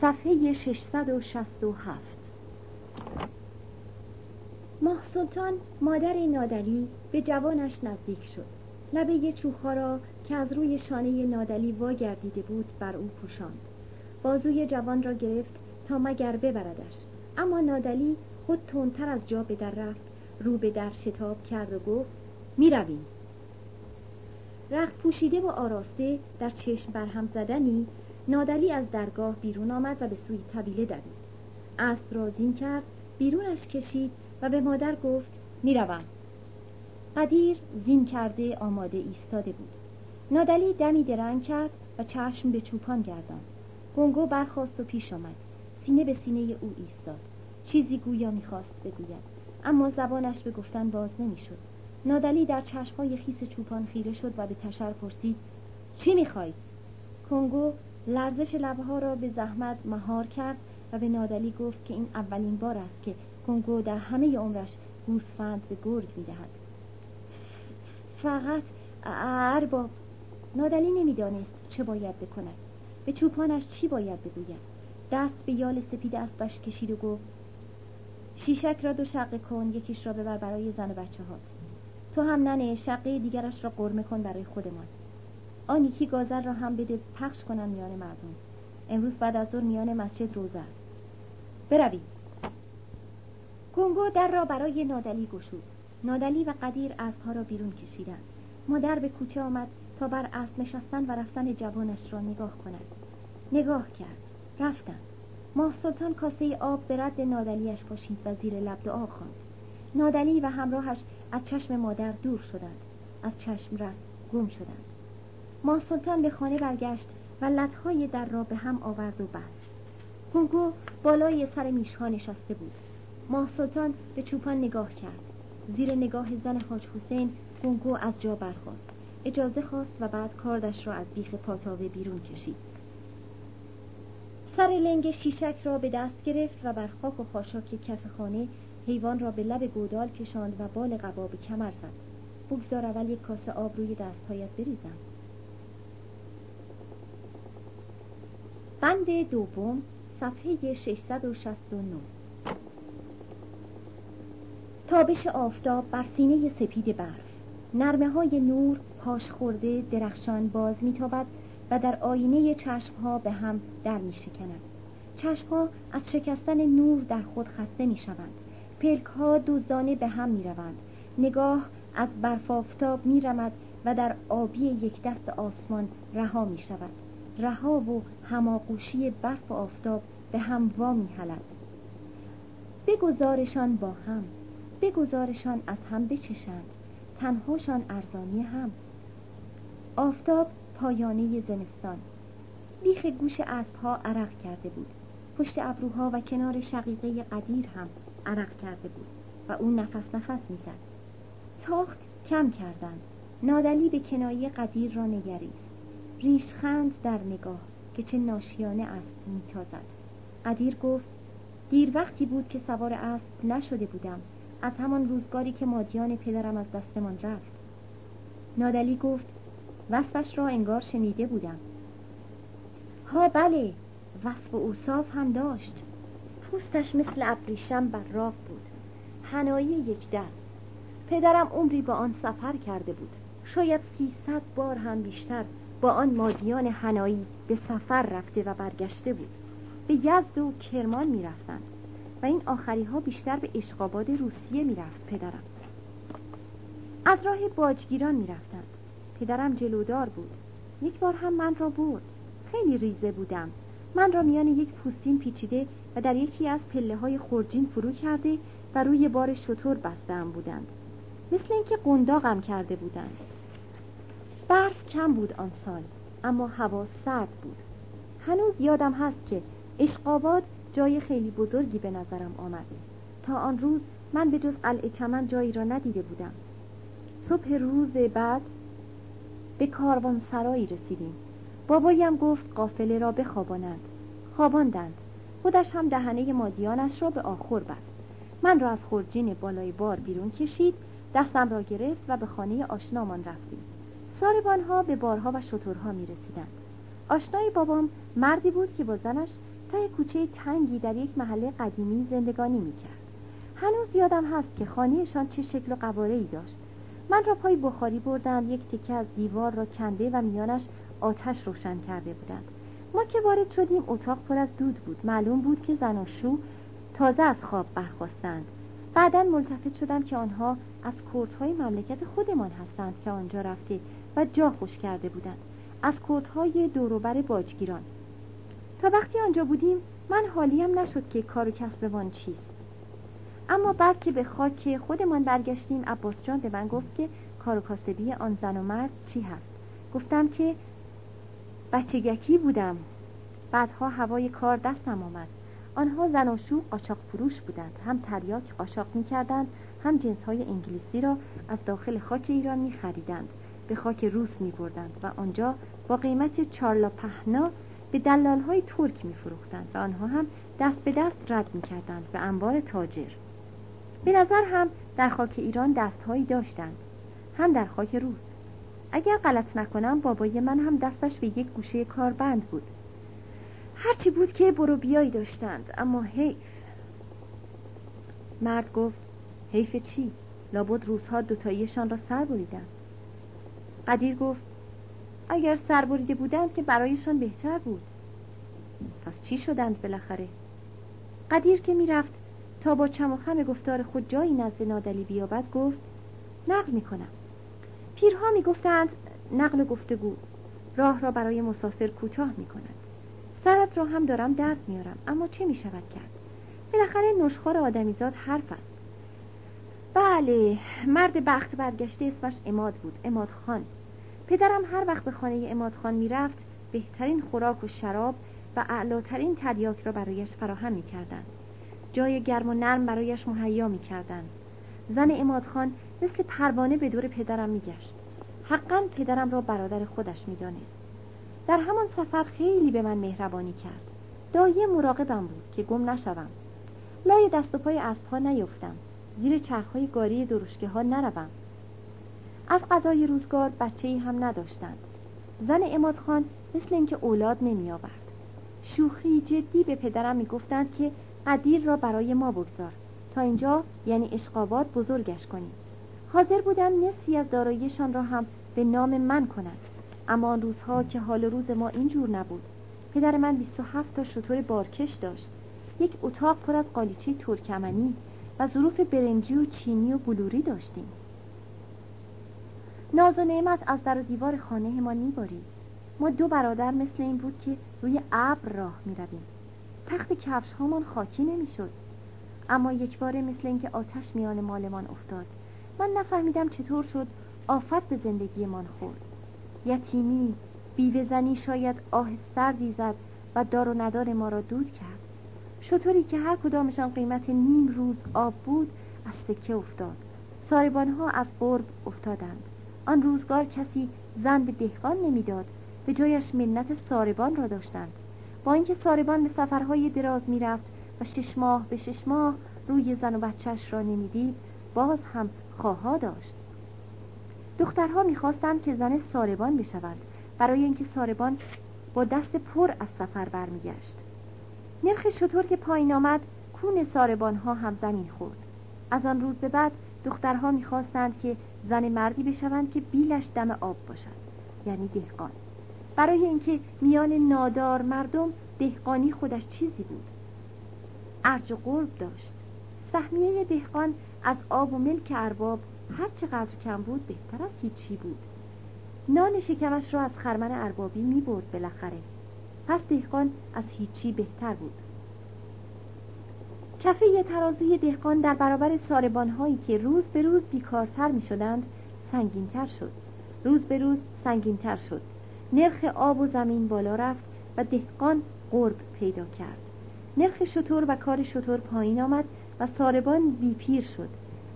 صفحه 667 ماه سلطان مادر نادلی به جوانش نزدیک شد. لبه چوخها را که از روی شانه نادلی واگردیده بود بر او پوشاند. بازوی جوان را گرفت تا مگر ببردش. اما نادلی خود تندتر از جا به در رفت رو به در شتاب کرد و گفت می‌رویم. رخت پوشیده و آراسته در چشم برهم زدنی نادلی از درگاه بیرون آمد و به سوی طویله دوید. اسب را زین کرد بیرونش کشید و به مادر گفت می‌روم. قدیر زین کرده آماده ایستاده بود. نادلی دمی درنگ کرد و چشم به چوپان گرداند. گنگو برخواست و پیش آمد. سینه به سینه او ایستاد. چیزی گویا می‌خواست بگوید. اما زبانش به گفتن باز نمی‌شد. نادلی در چشمهای خیس چوپان خیره شد و به تشر پرسید چی می‌خوای؟ کنگو لرزش لبها را به زحمت مهار کرد و به نادلی گفت که این اولین بار است که کنگو در همه عمرش گوسفند به گرگ می‌دهد. فقط ارباب نادلی نمی‌دانست چه باید بکند. به چوپانش چی باید بگوید؟ دست به یال سپید اسبش کشید و گفت شیشک را دو شقه کن یکیش را ببر برای زن و بچه ها تو هم ننه شقه دیگرش را قرمه کن برای خودمان. آن یکی گازر را هم بده پخش کنن میان مردم. امروز بعد از ظهر میان مسجد روزه است. بروید. گونگو در را برای نادلی گشود. نادلی و قدیر اسبها را بیرون کشیدند. مادر به کوچه آمد تا بر اسب نشستن و رفتن جوانش را نگاه کند. نگاه کرد. رفتند. ماه سلطان کاسه آب به رد نادلیش پاشید و زیر لب دعا خواند. نادلی و همراهش از چشم مادر دور شدند. از چشم رفت گم شدند. ماه سلطان به خانه برگشت و لطهای در را به هم آورد و بست. گونگو بالای سر میشها نشسته بود. ماه سلطان به چوپان نگاه کرد. زیر نگاه زن حاج حسین گونگو از جا برخاست. اجازه خواست و بعد کاردش را از بیخ پاتاوه بیرون کشید. سر لنگ شیشک را به دست گرفت و بر خاک و خاشاک کف خانه حیوان را به لب گودال کشاند و بال قبا به کمر زد. بگذار اول یک کاسه آب روی دستهایت بریزم. بند دوم صفحه 669 تابش آفتاب بر سینه سپید برف. نرمه های نور پاش خورده درخشان باز میتابد و در آینه چشمها به هم در می شکند چشمها از شکستن نور در خود خسته می شوند پلک ها دوزانه به هم می روند نگاه از برف آفتاب می رمد و در آبی یک دست آسمان رها می شود رها و هماغوشی برف و آفتاب به هم وا می حلد بگذارشان با هم بگذارشان از هم بچشند تنهاشان ارزانی هم. آفتاب پایانه زمستان. بیخ گوش اسبها عرق کرده بود. پشت ابروها و کنار شقیقه قدیر هم عرق کرده بود و او نفس نفس می‌زد. تاخت کم کردند. نادلی به کنایه قدیر را نگریست. ریشخند در نگاه که چه ناشیانه است میتازد. قدیر گفت دیر وقتی بود که سوار اسب نشده بودم. از همان روزگاری که مادیان پدرم از دستمان رفت. نادلی گفت وصفش را انگار شنیده بودم. ها بله وصف و اوصاف هم داشت. پوستش مثل ابریشم براق بود. هنایی یک دست پدرم عمری با آن سفر کرده بود. شاید سیصد بار هم بیشتر. با آن مادیان هنایی به سفر رفته و برگشته بود. به یزد و کرمان می‌رفتند و این آخری ها بیشتر به اشقاباد روسیه می‌رفت پدرم. از راه باجگیران می‌رفتند. پدرم جلودار بود. یک بار هم من را برد. خیلی ریزه بودم. من را میان یک پوستین پیچیده و در یکی از پله های خورجین فرو کرده و روی بار شطور بستم بودند. مثل اینکه قنداقم کرده بودند. برف کم بود آن سال اما هوا سرد بود. هنوز یادم هست که اشقاباد جای خیلی بزرگی به نظرم آمد تا آن روز من به جز قلعه چمن جایی را ندیده بودم. صبح روز بعد به کاروان سرایی رسیدیم. بابایم گفت قافله را بخوابانند. خواباندند. خودش هم دهنه مادیانش را به آخر بست. من را از خورجین بالای بار بیرون کشید دستم را گرفت و به خانه آشنامان رفتیم. ساربانها به بارها و شترها می رسیدند آشنای بابام مردی بود که با زنش وسط کوچه تنگی در یک محله قدیمی زندگانی می‌کرد. هنوز یادم هست که خانهشان چه شکل و قواره ای داشت. من را پای بخاری بردند یک تکه از دیوار را کنده و میانش آتش روشن کرده بودند. ما که وارد شدیم اتاق پر از دود بود. معلوم بود که زن و شو تازه از خواب برخواستند بعدا ملتفت شدم که آنها از کردهای مملکت خودمان هستند که آنجا رفته و جا خوش کرده بودند. از کردهای دوروبر باجگیران. تا وقتی آنجا بودیم من حالیم نشد که کار و کسبمان چیست. اما بعد که به خاک خودمان برگشتیم عباس جان به من گفت که کار و کاسبی آن زن و مرد چی هست. گفتم که بچگکی بودم. بعدها هوای کار دستم آمد. آنها زن و شو قاچاق فروش بودند. هم تریاک قاچاق می کردند هم جنس های انگلیسی را از داخل خاک ایران می خریدند به خاک روس می بردند و آنجا با قیمت چارلا پهنا به دلال های ترک می فروختند و آنها هم دست به دست رد می کردند به انبار تاجر. به نظر هم در خاک ایران دستهایی داشتند هم در خاک روس. اگر غلط نکنم بابای من هم دستش به یک گوشه کار بند بود هرچی بود که برو بیایی داشتند اما حیف. مرد گفت حیف چی؟ لابد روزها دوتاییشان را سر بریدند. قدیر گفت اگر سر بریده بودند که برایشان بهتر بود. پس چی شدند بالاخره؟ قدیر که می‌رفت تا با چم و خم گفتار خود جایی نزد نادلی بیابد گفت نقل می‌کنم. پیرها می‌گفتند نقل گفتگو راه را برای مسافر کوتاه می‌کند. سرت را هم دارم درد میارم اما چه می‌شود کرد؟ بالاخره نشخار آدمیزاد حرف است. بله مرد بخت برگشته اسمش اماد بود اماد خان. پدرم هر وقت به خانه اماد خان می‌رفت بهترین خوراک و شراب و اعلاترین تریاک را برایش فراهم می‌کردند. جای گرم و نرم برایش مهیا می‌کردند. زن اماد خان مثل پروانه به دور پدرم میگشت. حقا پدرم را برادر خودش می‌دانست. در همان سفر خیلی به من مهربانی کرد. دایه مراقبم بود که گم نشوم. لای دست و پای اسبها نیفتم. زیر چرخهای گاری درشکه ها نروم. از غذای روزگار بچه ای هم نداشتند. زن اماد خان مثل اینکه اولاد نمی آورد شوخی جدی به پدرم می‌گفتند که قدیر را برای ما بگذار. تا اینجا یعنی اشقابات بزرگش کنیم. حاضر بودم نصفی از داراییشان را هم به نام من کنند. اما آن روزها که حال روز ما اینجور نبود. پدر من 27 تا شطور بارکش داشت. یک اتاق پر از قالیچه ترکمنی و ظروف برنجی و چینی و بلوری داشتیم. ناز و نعمت از در و دیوار خانه ما میبارید. ما دو برادر مثل این بود که روی ابر راه می‌رویم. تخت کفش هامان خاکی نمی‌شد. اما یک باره مثل اینکه آتش میان مالمان افتاد من نفهمیدم چطور شد آفت به زندگیمان خورد. یتیمی بیوه شاید آه سردی زد و دار و ندار ما را دود کرد. شطوری که هر کدامشان قیمت نیم روز آب بود از سکه افتاد. ساربانها از قرب افتادند. آن روزگار کسی زن به دهقان نمی‌داد. به جایش منت ساربان را داشتند. با اینکه ساربان به سفرهای دراز می‌رفت و شش ماه به شش ماه روی زن و بچهش را نمی‌دید باز هم خواها داشت. دخترها می‌خواستند که زن ساربان بشوند. برای اینکه ساربان با دست پر از سفر برمیگشت. نرخ شطور که پایین آمد کون ساربان ها هم زمین خورد. از آن روز به بعد دخترها می‌خواستند که زن مردی بشوند که بیلش دم آب باشد یعنی دهقان. برای اینکه میان نادار مردم دهقانی خودش چیزی بود. ارج و قرب داشت. سهمیه دهقان از آب و ملک ارباب هر چقدر کم بود بهتر از هیچی بود. نان شکمش را از خرمن اربابی می برد بالاخره. پس دهقان از هیچی بهتر بود. کفه ترازوی دهقان در برابر ساربانهایی که روز به روز بیکارتر می شدند سنگینتر شد. روز به روز سنگینتر شد. نرخ آب و زمین بالا رفت و دهقان قرب پیدا کرد. نرخ شطور و کار شطور پایین آمد و ساربان بیپیر شد.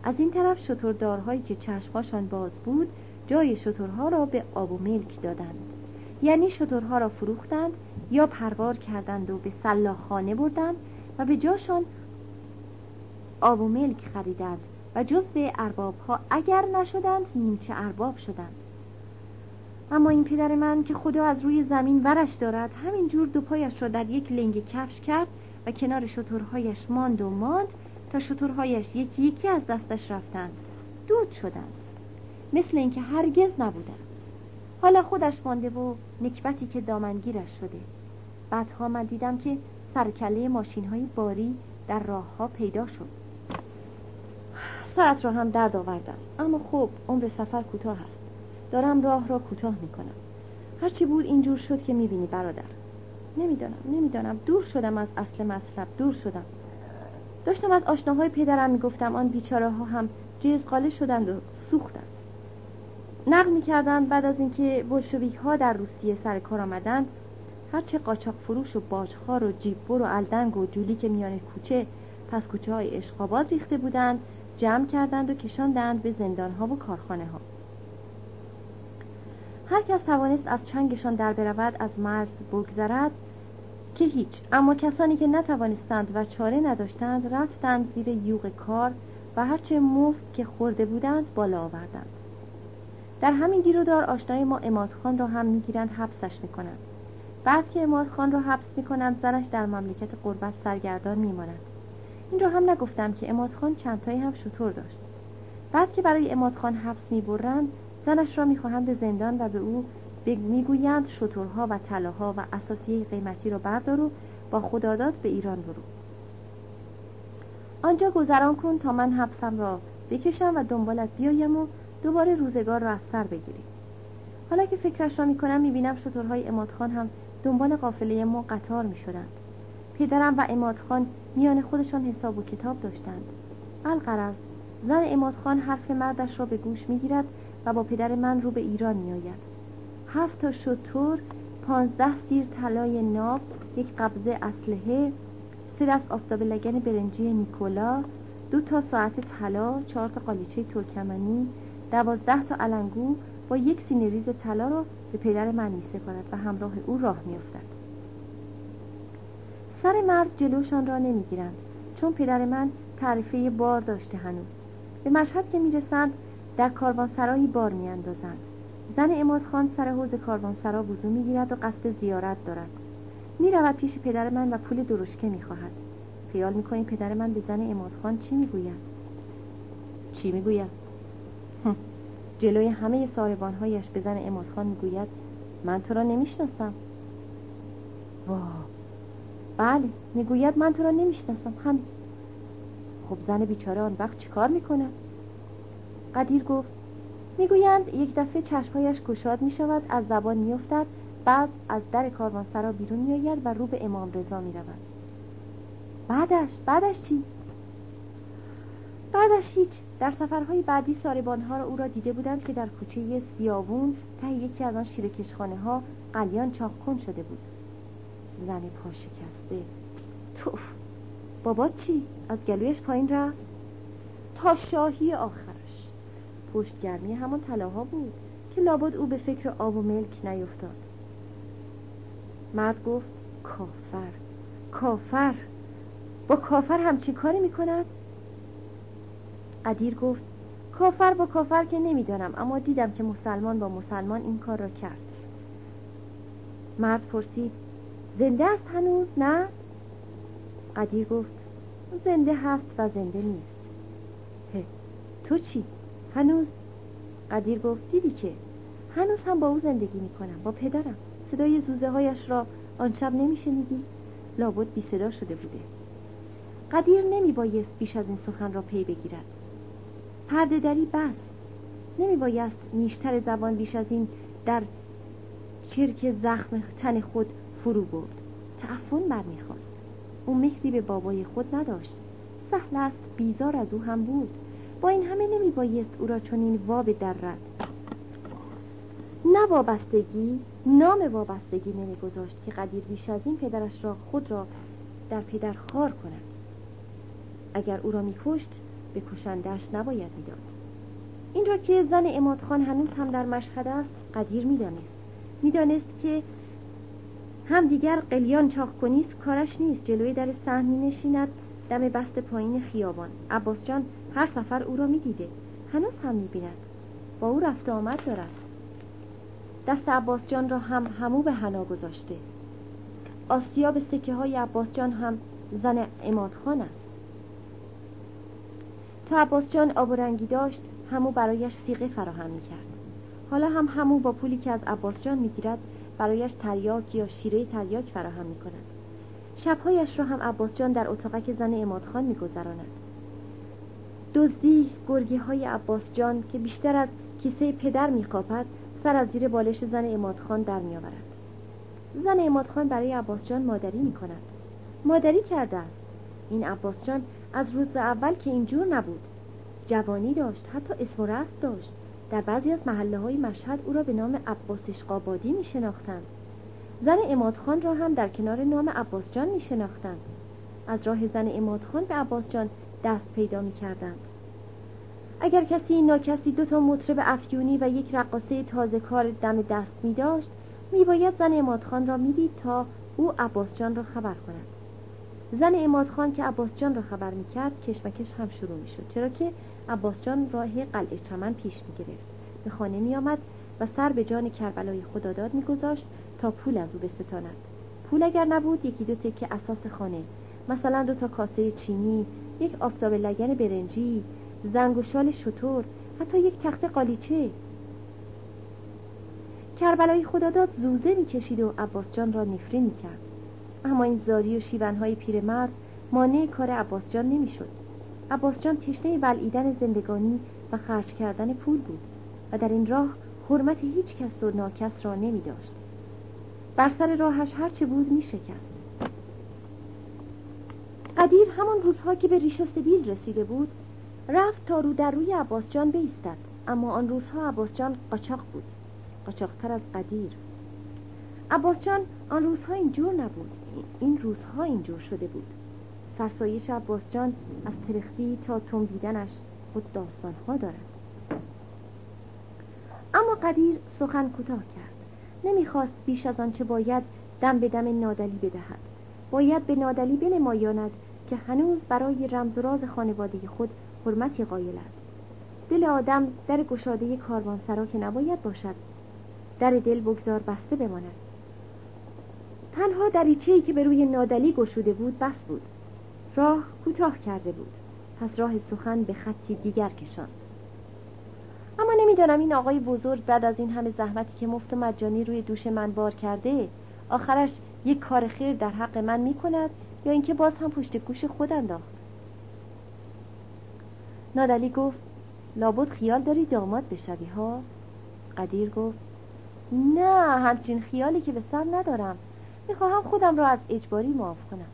از این طرف شطوردارهایی که چشمهاشان باز بود جای شطورها را به آب و ملک دادند. یعنی شطورها را فروختند یا پروار کردند و به سلاخانه بردند و به جاشان آب و ملک خریدند و جز به ارباب ها اگر نشدند نیمچه ارباب شدند. اما این پدر من که خدا از روی زمین ورش دارد همین جور دو پایش را در یک لنگ کفش کرد و کنار شطورهایش ماند و ماند تا شطورهایش یکی یکی از دستش رفتند. دود شدند مثل اینکه هرگز نبودند. حالا خودش مانده و نکبتی که دامنگیرش شده. بعدها من دیدم که سرکله ماشین های باری در راه ها پیدا شد. سرت را هم درد آوردم. اما خوب عمر سفر کوتاه است. دارم راه را کوتاه می‌کنم. هرچی بود اینجور شد که می‌بینی برادر. نمی‌دانم نمی‌دانم. دور شدم از اصل مطلب دور شدم. داشتم از آشناهای پدرم می‌گفتم آن بیچاره ها هم جزقاله شدند و سوختند. نقل می‌کردند بعد از اینکه بلشویک ها در روسیه سر کار آمدند هرچه قاچاق فروش و باجخار و جیببر و الدنگ و جولی که میان کوچه پس کوچه های اشقاباد ریخته بودند جمع کردند و کشاندند به زندان ها و کارخانه ها هر کس توانست از چنگشان در برود از مرز بگذرد که هیچ. اما کسانی که نتوانستند و چاره نداشتند رفتند زیر یوغ کار و هرچه مفت که خورده بودند بالا آوردند. در همین گیر دار آشنای ما امادخان را هم می‌گیرند حبسش می‌کنند. بعد که امادخان را حبس می‌کنند زنش در مملکت قربت سرگردان میماند. این را هم نگفتم که امادخان چندتایی هم شطور داشت. بعد که برای امادخان حبس می‌برند زنش را می‌خواهند به زندان و به او می‌گویند شطورها و طلاها و اساسیه قیمتی را بردار با خداداد به ایران برو. آنجا گذران کن تا من حبسم را بکشم و دنبالت بیایم و دوباره روزگار را از سر بگیریم. حالا که فکرش را می‌کنم می‌بینم شطورهای امادخان هم دنبال قافله ما قطار می‌شدند. پدرم و امادخان میان خودشان حساب و کتاب داشتند. القرض زن امادخان حرف مردش را به گوش می‌گیرد و با پدر من رو به ایران میآید. هفت تا شطور پانزده سیر طلای ناب یک قبضه اسلحه سه دست آفتاب لگن برنجی نیکولا دو تا ساعت طلا چهار تا قالیچه ترکمنی دوازده تا علنگو با یک سینه ریز طلا را به پدر من می و همراه او راه میافتد. سر مرز جلوشان را نمی‌گیرند چون پدر من تعرفه بار داشته هنوز. به مشهد که می‌رسند در کاروانسرایی بار میاندازند. زن اماد خان سر حوز کاروانسرا وضو می‌گیرد و قصد زیارت دارد. می‌رود پیش پدر من و پول درشکه می‌خواهد. خیال می‌کنی پدر من به زن اماد خان چی می‌گوید؟ چی می‌گوید؟ جلوی همه ساربانهایش به زن اماد خان می‌گوید من تو را نمی‌شناسم. وا. بله می‌گوید من تو را نمی‌شناسم همین. خب زن بیچاره آن وقت چیکار می‌کند؟ قدیر گفت می‌گویند یک دفعه چشمهایش گشاد می شود از زبان میافتد بعد از در کاروانسرا بیرون میآید و رو به امام رضا می رود بعدش؟ بعدش چی؟ بعدش هیچ. در سفرهای بعدی ساربانها را او را دیده بودند که در کوچه سیاوون ته یکی از آن شیرکشخانه ها قلیان چاق شده بود. زن پا شکسته توف. بابا چی؟ از گلویش پایین رفت؟ تا شاهی آخر پشتگرمی همان طلاها بود که لابد او به فکر آب و ملک نیفتاد. مرد گفت کافر. کافر. با کافر همچین کاری می‌کند؟ قدیر گفت کافر با کافر که نمی‌دانم اما دیدم که مسلمان با مسلمان این کار را کرد. مرد پرسید زنده است هنوز؟ نه؟ قدیر گفت زنده هست و زنده نیست. هه تو چی؟ هنوز؟ قدیر گفت دیدی که هنوز هم با او زندگی می‌کنم با پدرم. صدای زوزه هایش را آن شب نمیشنیدی؟ لابد بی صدا شده بوده. قدیر نمی بایست بیش از این سخن را پی بگیرد. پرده دری بس نمی بایست نیشتر زبان بیش از این در چرک زخم تن خود فرو برد. تعفن برمیخواست. او مهری به بابای خود نداشت. سهل است بیزار از او هم بود. با این همه نمی بایست او را چنین واب درد نه وابستگی نام وابستگی نمیگذاشت که قدیر بیش از این پدرش را خود را در پدر خار کند. اگر او را میکشت به کشندهش نباید می‌داد این را که زن امادخان هنوز هم در مشهد است قدیر می‌دانست. می‌دانست که هم دیگر قلیان چاق کنیست کارش نیست. جلوی در سهم می نشیند دم بست پایین خیابان. عباس جان هر سفر او را می‌دیده. هنوز هم می‌بیند. با او رفت آمد دارد. دست عباس جان را هم همو به حنا گذاشته. آسیاب سکه های عباس جان هم زن اماد خان است. تا عباس جان آب و رنگی داشت همو برایش سیغه فراهم می کرد حالا هم همو با پولی که از عباس جان می گیرد برایش تریاک یا شیره تریاک فراهم می کند شبهایش را هم عباس جان در اتاقک زن اماد خان می گذراند دزدی گرگی های عباس جان که بیشتر از کیسه پدر می سر از زیر بالش زن اماد خان در می آورد زن اماد خان برای عباس جان مادری می کند مادری کرده است. این عباس جان از روز اول که اینجور نبود. جوانی داشت حتی اسم و رست داشت. در بعضی از محله های مشهد او را به نام عباس اشقابادی می شناختند زن اماد خان را هم در کنار نام عباس جان می شناختند از راه زن اماد خان به عباس جان دست پیدا می کردند اگر کسی ناکسی دو تا مطرب افیونی و یک رقاصه تازه کار دم دست می داشت می باید زن اماد خان را می دید تا او عباس جان را خبر کند. زن اماد خان که عباس جان را خبر می کرد کشمکش هم شروع می شد چرا که عباس جان راه قلعه چمن پیش می گرفت به خانه می آمد و سر به جان کربلای خداداد می گذاشت تا پول از او بستاند. پول اگر نبود یکی دو تکه اساس خانه. مثلا دو تا کاسه چینی یک آفتاب لگن برنجی زنگ و شال شطور حتی یک تخت قالیچه. کربلای خداداد زوزه می‌کشید و عباس جان را نفرین می‌کرد. اما این زاری و شیونهای پیرمرد مانع کار عباس جان نمی‌شد. عباس جان تشنه بلعیدن زندگانی و خرج کردن پول بود و در این راه حرمت هیچ کس و ناکس را نمی داشت بر سر راهش هرچه بود می شکست قدیر همان روزها که به ریش سبیل رسیده بود رفت تا رو در روی عباس جان بیستد. اما آن روزها عباس جان قاچاق بود. قاچاقتر از قدیر. عباس جان آن روزها اینجور نبود. این روزها اینجور شده بود. فرسایش عباس جان از ترختی تا تم دیدنش خود داستانها دارد. اما قدیر سخن کوتاه کرد. نمی‌خواست بیش از آنچه باید دم به دم نادلی بدهد. باید به نادلی بنمایاند که هنوز برای رمز و راز خانواده خود حرمتی قایل است. دل آدم در گشاده کاروانسرا که نباید باشد. در دل بگذار بسته بماند. تنها دریچه‌ای که به روی نادلی گشوده بود بس بود. راه کوتاه کرده بود. پس راه سخن به خطی دیگر کشاند. اما نمی‌دانم این آقای بزرگ بعد از این همه زحمتی که مفت مجانی روی دوش من بار کرده آخرش یک کار خیر در حق من می‌کند یا اینکه باز هم پشت گوش خود انداخت. نادلی گفت لابد خیال داری داماد بشوی ها؟ قدیر گفت نه همچین خیالی که به سر ندارم. می‌خواهم خودم را از اجباری معاف کنم.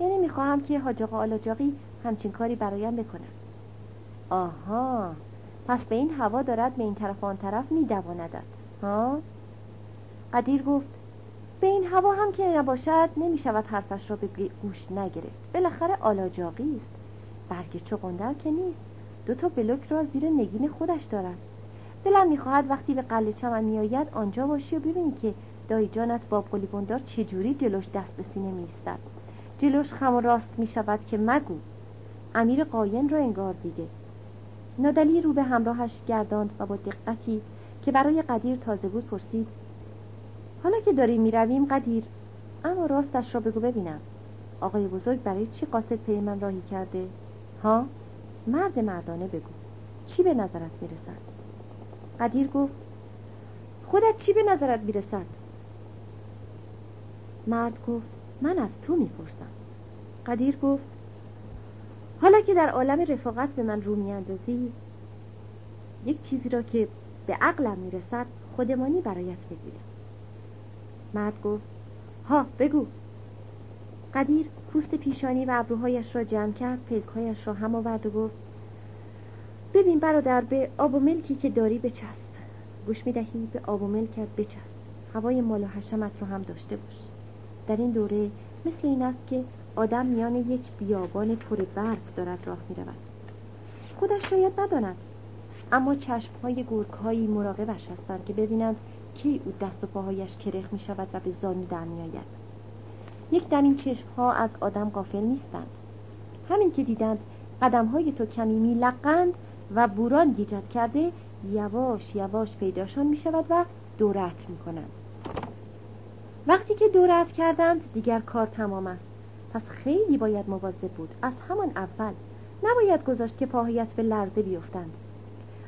یعنی می‌خواهم که حاج آقا آلاجاقی همچین کاری برایم بکنم. آها. پس به این هوا دارد به این طرف آن طرف میدواندد ها؟ قدیر گفت به این هوا هم که نباشد نمی‌شود حرفش را به گوش نگرفت. بالاخره آلاجاقی است. برگ چقندر که نیست. دو تا بلوک را زیر نگین خودش دارد. دلم می‌خواهد وقتی به قلعه چمن میآید آنجا باشی و ببینی که دایی جانت باب قلیبندار چجوری جلوش دست به سینه میستد جلوش خم و راست می‌شود که مگو. امیر قاین را انگار دیده. نادلی رو به همراهش گرداند و با دقتی که برای قدیر تازه بود پرسید حالا که داریم می‌رویم قدیر اما راستش را بگو ببینم. آقای بزرگ برای چی قاصد پی من راهی کرده؟ ها؟ مرد مردانه بگو. چی به نظرت می‌رسد؟ قدیر گفت خودت چی به نظرت می‌رسد؟ مرد گفت من از تو می‌پرسم. قدیر گفت حالا که در عالم رفاقت به من رو میاندازی یک چیزی را که به عقلم می‌رسد خودمانی برایت بگیرم. مرد گفت ها بگو. قدیر پوست پیشانی و ابروهایش را جمع کرد پلکهایش را هم آورد و گفت ببین برادر به آب و ملکی که داری بچسب. گوش می‌دهی؟ به آب و ملکت بچسب. هوای مال و حشمت رو هم داشته باش. در این دوره مثل این است که آدم میان یک بیابان پر برف دارد راه می‌رود. خودش شاید نداند اما چشمهای گرگهایی مراقبش هستند که ببینند کی او دست و پاهایش کرخ می شود و به زانو در می آید. یک در این چشمها از آدم قافل نیستند. همین که دیدند قدمهای تو کمی می و بوران گیجت کرده یواش یواش پیداشان می شود و دورت می‌کنند. وقتی که دورت کردند دیگر کار تمام است. پس خیلی باید مواظب بود. از همان اول نباید گذاشت که پاهایت به لرزه بیفتند.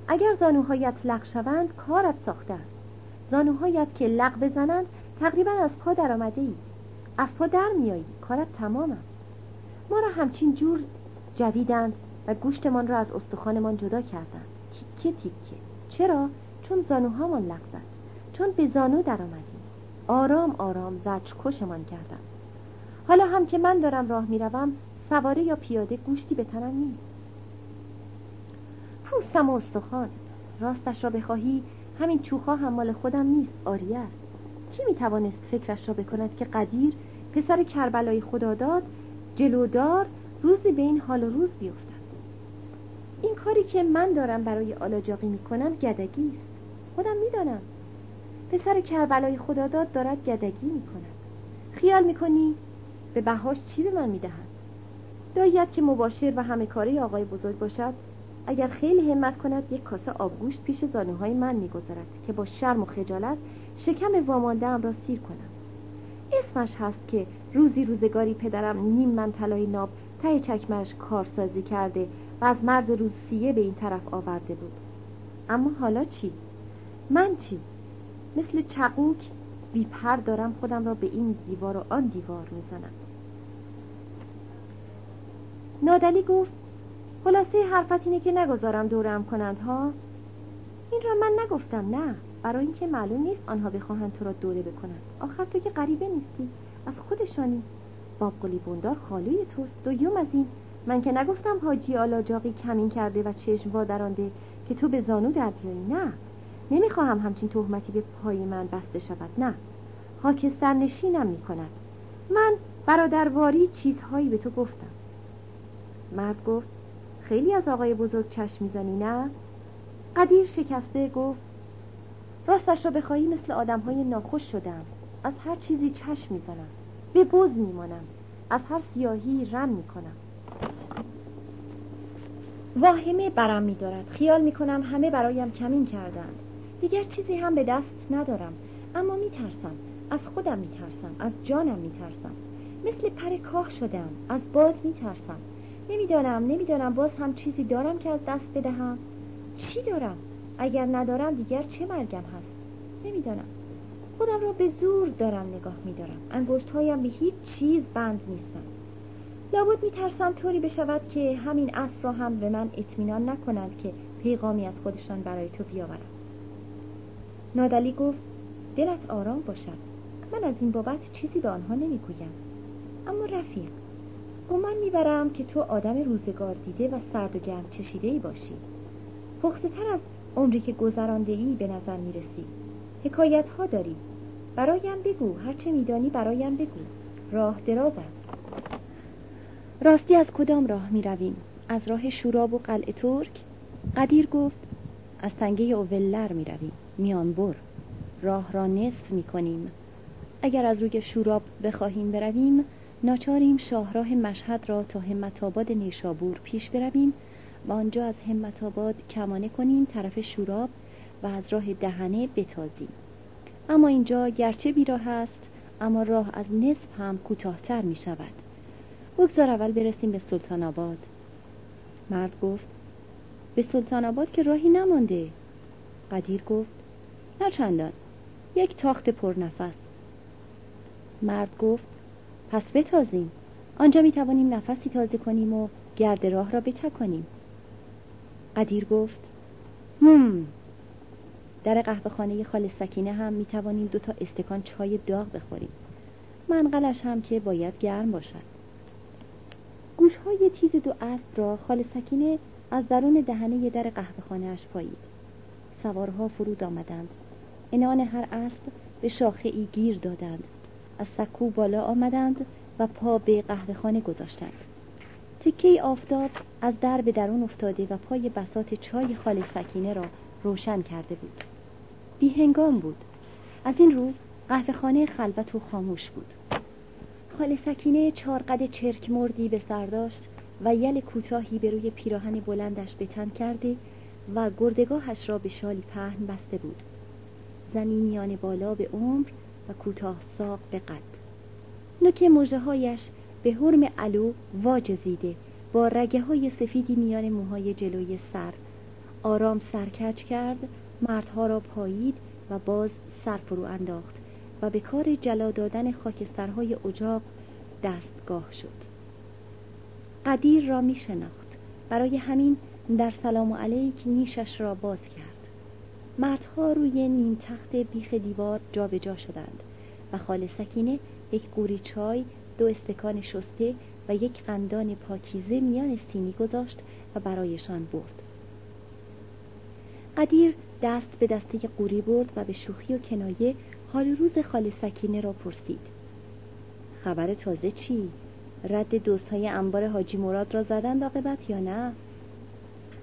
اگر زانوهایت لق شوند کارت ساخته است. زانوهایت که لق بزنند تقریبا از پا در آمده ای. از پا در میایی. کارت تمام است. ما را همچین جور جدیدند و گوشتمان را از استخوانمان جدا کردند. تیکه تیکه. چرا؟ چون زانوهامان لق زد. چون به زانو در آمدیم آرام آرام زج کشمان کردند حالا هم که من دارم راه می‌روم سواره یا پیاده گوشتی به تنم نیست. پوستم و استخوان. راستش را بخواهی همین چوخا هم مال خودم نیست آریه است. کی می‌توانست فکرش را بکند که قدیر پسر کربلای خداداد جلودار روزی به این حال و روز بیفتد. این کاری که من دارم برای آلاجاقی می‌کنم گدگی است. خودم می‌دانم. پسر کربلای خداداد دارد گدگی می‌کند خیال می‌کنی به بهاش چی به من می‌دهد داییت که مباشر و همه کاری آقای بزرگ باشد اگر خیلی همت کند یک کاسه آبگوشت پیش زانوهای من می‌گذارد که با شرم و خجالت شکم وامانده ام را سیر کنم اسمش هست که روزی روزگاری پدرم نیم من طلای ناب ته چکمش کارسازی کرده و از مرز روسیه به این طرف آورده بود اما حالا چی؟ من چی؟ مثل چقوک بی پر دارم خودم را به این دیوار و آن دیوار می‌زنم. نادلی گفت خلاصه حرفت اینه که نگذارم دورم کنند ها؟ این را من نگفتم نه. برای اینکه معلوم نیست آنها بخواهند تو را دوره بکنند. آخر تو که غریبه نیستی. از خودشانی. باب قلی بندار خالوی توست. دویم از این من که نگفتم حاجی آلاجاقی کمین کرده و چشم وادرانده که تو به زانو در بیایی نه. نمی‌خواهم همچین تهمتی به پای من بسته شود نه. خاکستر نشینم می‌کند. من برادرواری چیزهایی به تو گفتم. مرد گفت خیلی از آقای بزرگ چشم می‌زنی نه؟ قدیر شکسته گفت راستش را بخواهی مثل آدم های ناخوش شدم. از هر چیزی چشم می‌زنم. به بز میمانم. از هر سیاهی رم می‌کنم. واهمه برم میدارد. خیال می‌کنم همه برایم کمین کردند. دیگر چیزی هم به دست ندارم. اما میترسم. از خودم میترسم. از جانم میترسم. مثل پر کاخ شدم. از باز میترسم. نمی‌دانم نمی‌دانم باز هم چیزی دارم که از دست بدهم. چی دارم؟ اگر ندارم دیگر چه مرگم هست؟ نمی‌دانم. خودم را به زور دارم نگاه میدارم. انگشت هایم به هیچ چیز بند نیستم لابد میترسم طوری بشود که همین اصر را هم به من اطمینان نکنند که پیغامی از خودشان برای تو بیاورم. نادلی گفت دلت آرام باشد من از این بابت چیزی به آنها نمی‌گویم. اما رفیق گمان می‌برم که تو آدم روزگار دیده و سرد و گرم چشیده ای باشی. پخته تر از عمری که گذرانده ای به نظر می‌رسی. حکایت ها داری. برایم بگو هرچه میدانی برایم بگو. راه دراز است. راستی از کدام راه می رویم؟ از راه شوراب و قلعه ترک؟ قدیر گفت از تنگه اوولر می رویم میان بر. راه را نصف می کنیم اگر از روی شوراب بخواهیم برویم ناچاریم شاهراه مشهد را تا همت آباد نیشابور پیش برویم و آنجا از همت آباد کمانه کنیم طرف شوراب و از راه دهنه بتازیم. اما اینجا گرچه بیراه است اما راه از نصف هم کوتاهتر می شود بگذار اول برسیم به سلطان آباد. مرد گفت به سلطان آباد که راهی نمانده. قدیر گفت نه چندان. یک تاخت پرنفس. مرد گفت پس بتازیم. آنجا می توانیم نفسی تازه کنیم و گرد راه را بتکنیم قدیر گفت هم. در قهوه خانه خال سکینه هم می توانیم دو تا استکان چای داغ بخوریم. منقلش هم که باید گرم باشد. گوش های تیز دو اسب را خال سکینه از درون دهنه در قهوه خانه اش پایید. سوارها فرود آمدند. انان هر اسب به شاخه ای گیر دادند. از سکو بالا آمدند و پا به قهوه خانه گذاشتند. تکه آفتاب از در به درون افتاده و پای بسات چای خال سکینه را روشن کرده بود. بی هنگام بود. از این رو قهوه خانه خلوت و خاموش بود. خال سکینه چارقد چرک مردی به سر داشت و یل کوتاهی به روی پیراهن بلندش به تن کرده و گردگاهش را به شالی پهن بسته بود. زنی میان بالا به عمر و کوتاه ساق به قد نوک موجه هایش به حرم علو واجزیده با رگه های سفیدی میان موهای جلوی سر. آرام سرکج کرد مردها را پایید و باز سر فرو انداخت و به کار جلا دادن خاکسترهای اجاق دستگاه شد. قدیر را می شناخت برای همین در سلام علیک نیشش را باز کرد. مردها روی نیم تخت بیخ دیوار جابجا جا شدند و خال سکینه یک قوری چای دو استکان شسته و یک قندان پاکیزه میان سینی گذاشت و برایشان برد قدیر دست به دسته قوری برد و به شوخی و کنایه حال روز خال سکینه را پرسید خبر تازه چی؟ رد دوست های انبار حاجی مراد را زدن عاقبت یا نه؟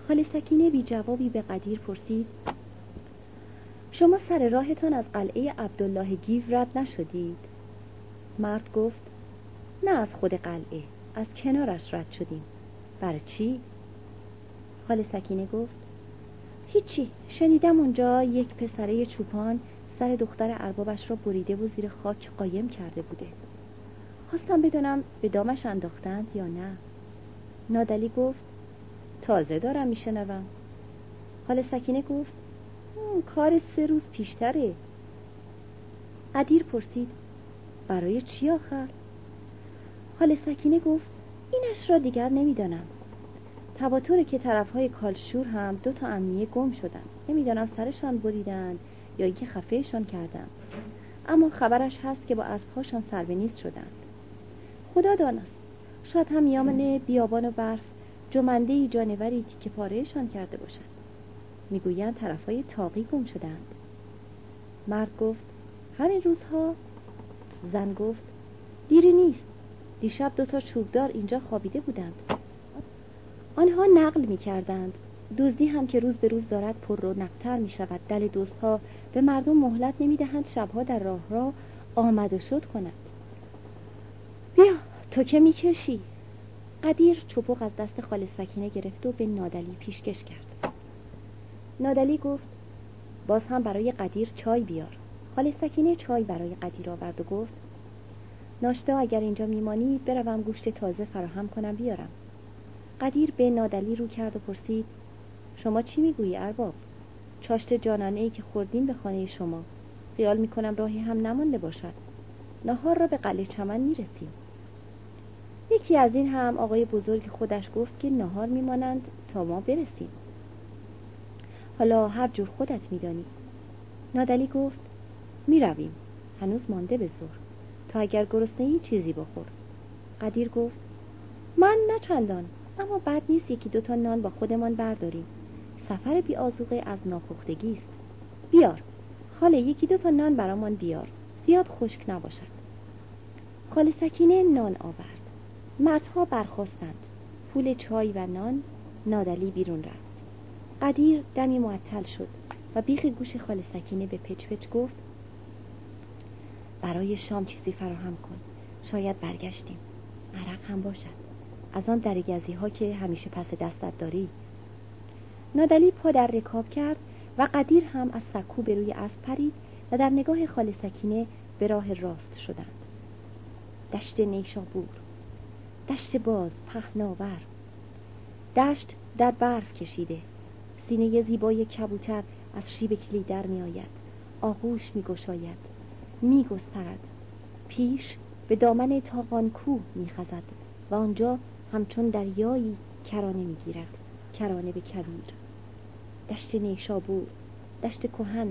خال سکینه بی جوابی به قدیر پرسید شما سر راهتان از قلعه عبدالله گیو رد نشدید؟ مرد گفت نه از خود قلعه از کنارش رد شدیم برای چی؟ خال سکینه گفت هیچی شنیدم اونجا یک پسره چوپان سر دختر اربابش را بریده و زیر خاک قایم کرده بوده خواستم بدونم به دامش انداختند یا نه نادلی گفت تازه دارم میشنوم حال سکینه گفت کار سه روز پیشتره. عدیر پرسید برای چی آخر؟ حال سکینه گفت اینش را دیگر نمی‌دانم. تواتره که طرف های کالشور هم دو تا امنیه گم شدن. نمی‌دانم سرشان بریدن یا اینکه خفهشان کردن اما خبرش هست که با اسبهاشان سر به نیست شدند خدا دانست شاید هم یامن بیابان و برف جمنده جانوری که پارهشان کرده باشد. می‌گویند طرفهای تاقی گم شدند. مرد گفت همین روزها؟ زن گفت دیری نیست. دیشب دوتا چوبدار اینجا خوابیده بودند. آنها نقل می کردند دزدی هم که روز به روز دارد پر رو نقتر می شود دل دوستها به مردم مهلت نمی دهند شبها در راه را آمد و شد کند بیا تو که می‌کشی؟ قدیر چپق از دست خال سکینه گرفت و به نادلی پیشکش کرد. نادلی گفت باز هم برای قدیر چای بیار. خال سکینه چای برای قدیر آورد و گفت ناشتا اگر اینجا میمانی بروم گوشت تازه فراهم کنم بیارم. قدیر به نادلی رو کرد و پرسید شما چی می‌گویی ارباب؟ چاشت جانانه ای که خوردیم به خانه شما. خیال می‌کنم راهی هم نمانده باشد. نهار را به قلعه چمن می‌رسیم. یکی از این هم آقای بزرگ خودش گفت که نهار میمانند تا ما برسیم. حالا هر جور خودت میدانی. نادلی گفت می‌رویم. هنوز مانده به زور تا اگر گرسنه چیزی بخور. قدیر گفت من نه چندان اما بد نیست یکی دوتا نان با خودمان برداریم. سفر بی آزوقه از ناپختگی است. بیار. خاله یکی دوتا نان برامان بیار. زیاد خشک نباشد. خاله سکینه نان آورد. مردها برخواستند پول چای و نان نادلی بیرون رفت. قدیر دمی معطل شد و بیخ گوش خال سکینه به پچ پچ گفت برای شام چیزی فراهم کن. شاید برگشتیم. عرق هم باشد. از آن درگزی ها که همیشه پس دستت داری. نادلی پا در رکاب کرد و قدیر هم از سکو به روی اسب پرید و در نگاه خال سکینه به راه راست شدند. دشت نیشابور دشت باز پهناور. دشت در برف کشیده. سینه زیبای کبوتر از شیب کلی در می آید آغوش می گشاید می گسترد پیش به دامن تاقان کوه می خزد و آنجا همچون دریایی کرانه می گیرد کرانه به کبیر دشت نیشابور دشت کهن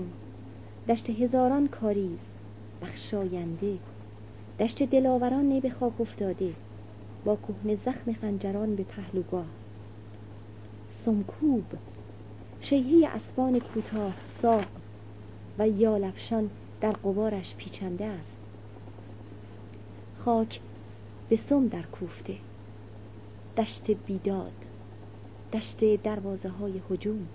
دشت هزاران کاریز بخشاینده. دشت دلاوران به خاک افتاده. با کهن زخم خنجران به پهلوگاه. سمکوب شیهه اسبان کوتاه ساق و یالفشان در قبارش پیچنده است. خاک به سم در کوفته. دشت بیداد دشت دروازه های حجوم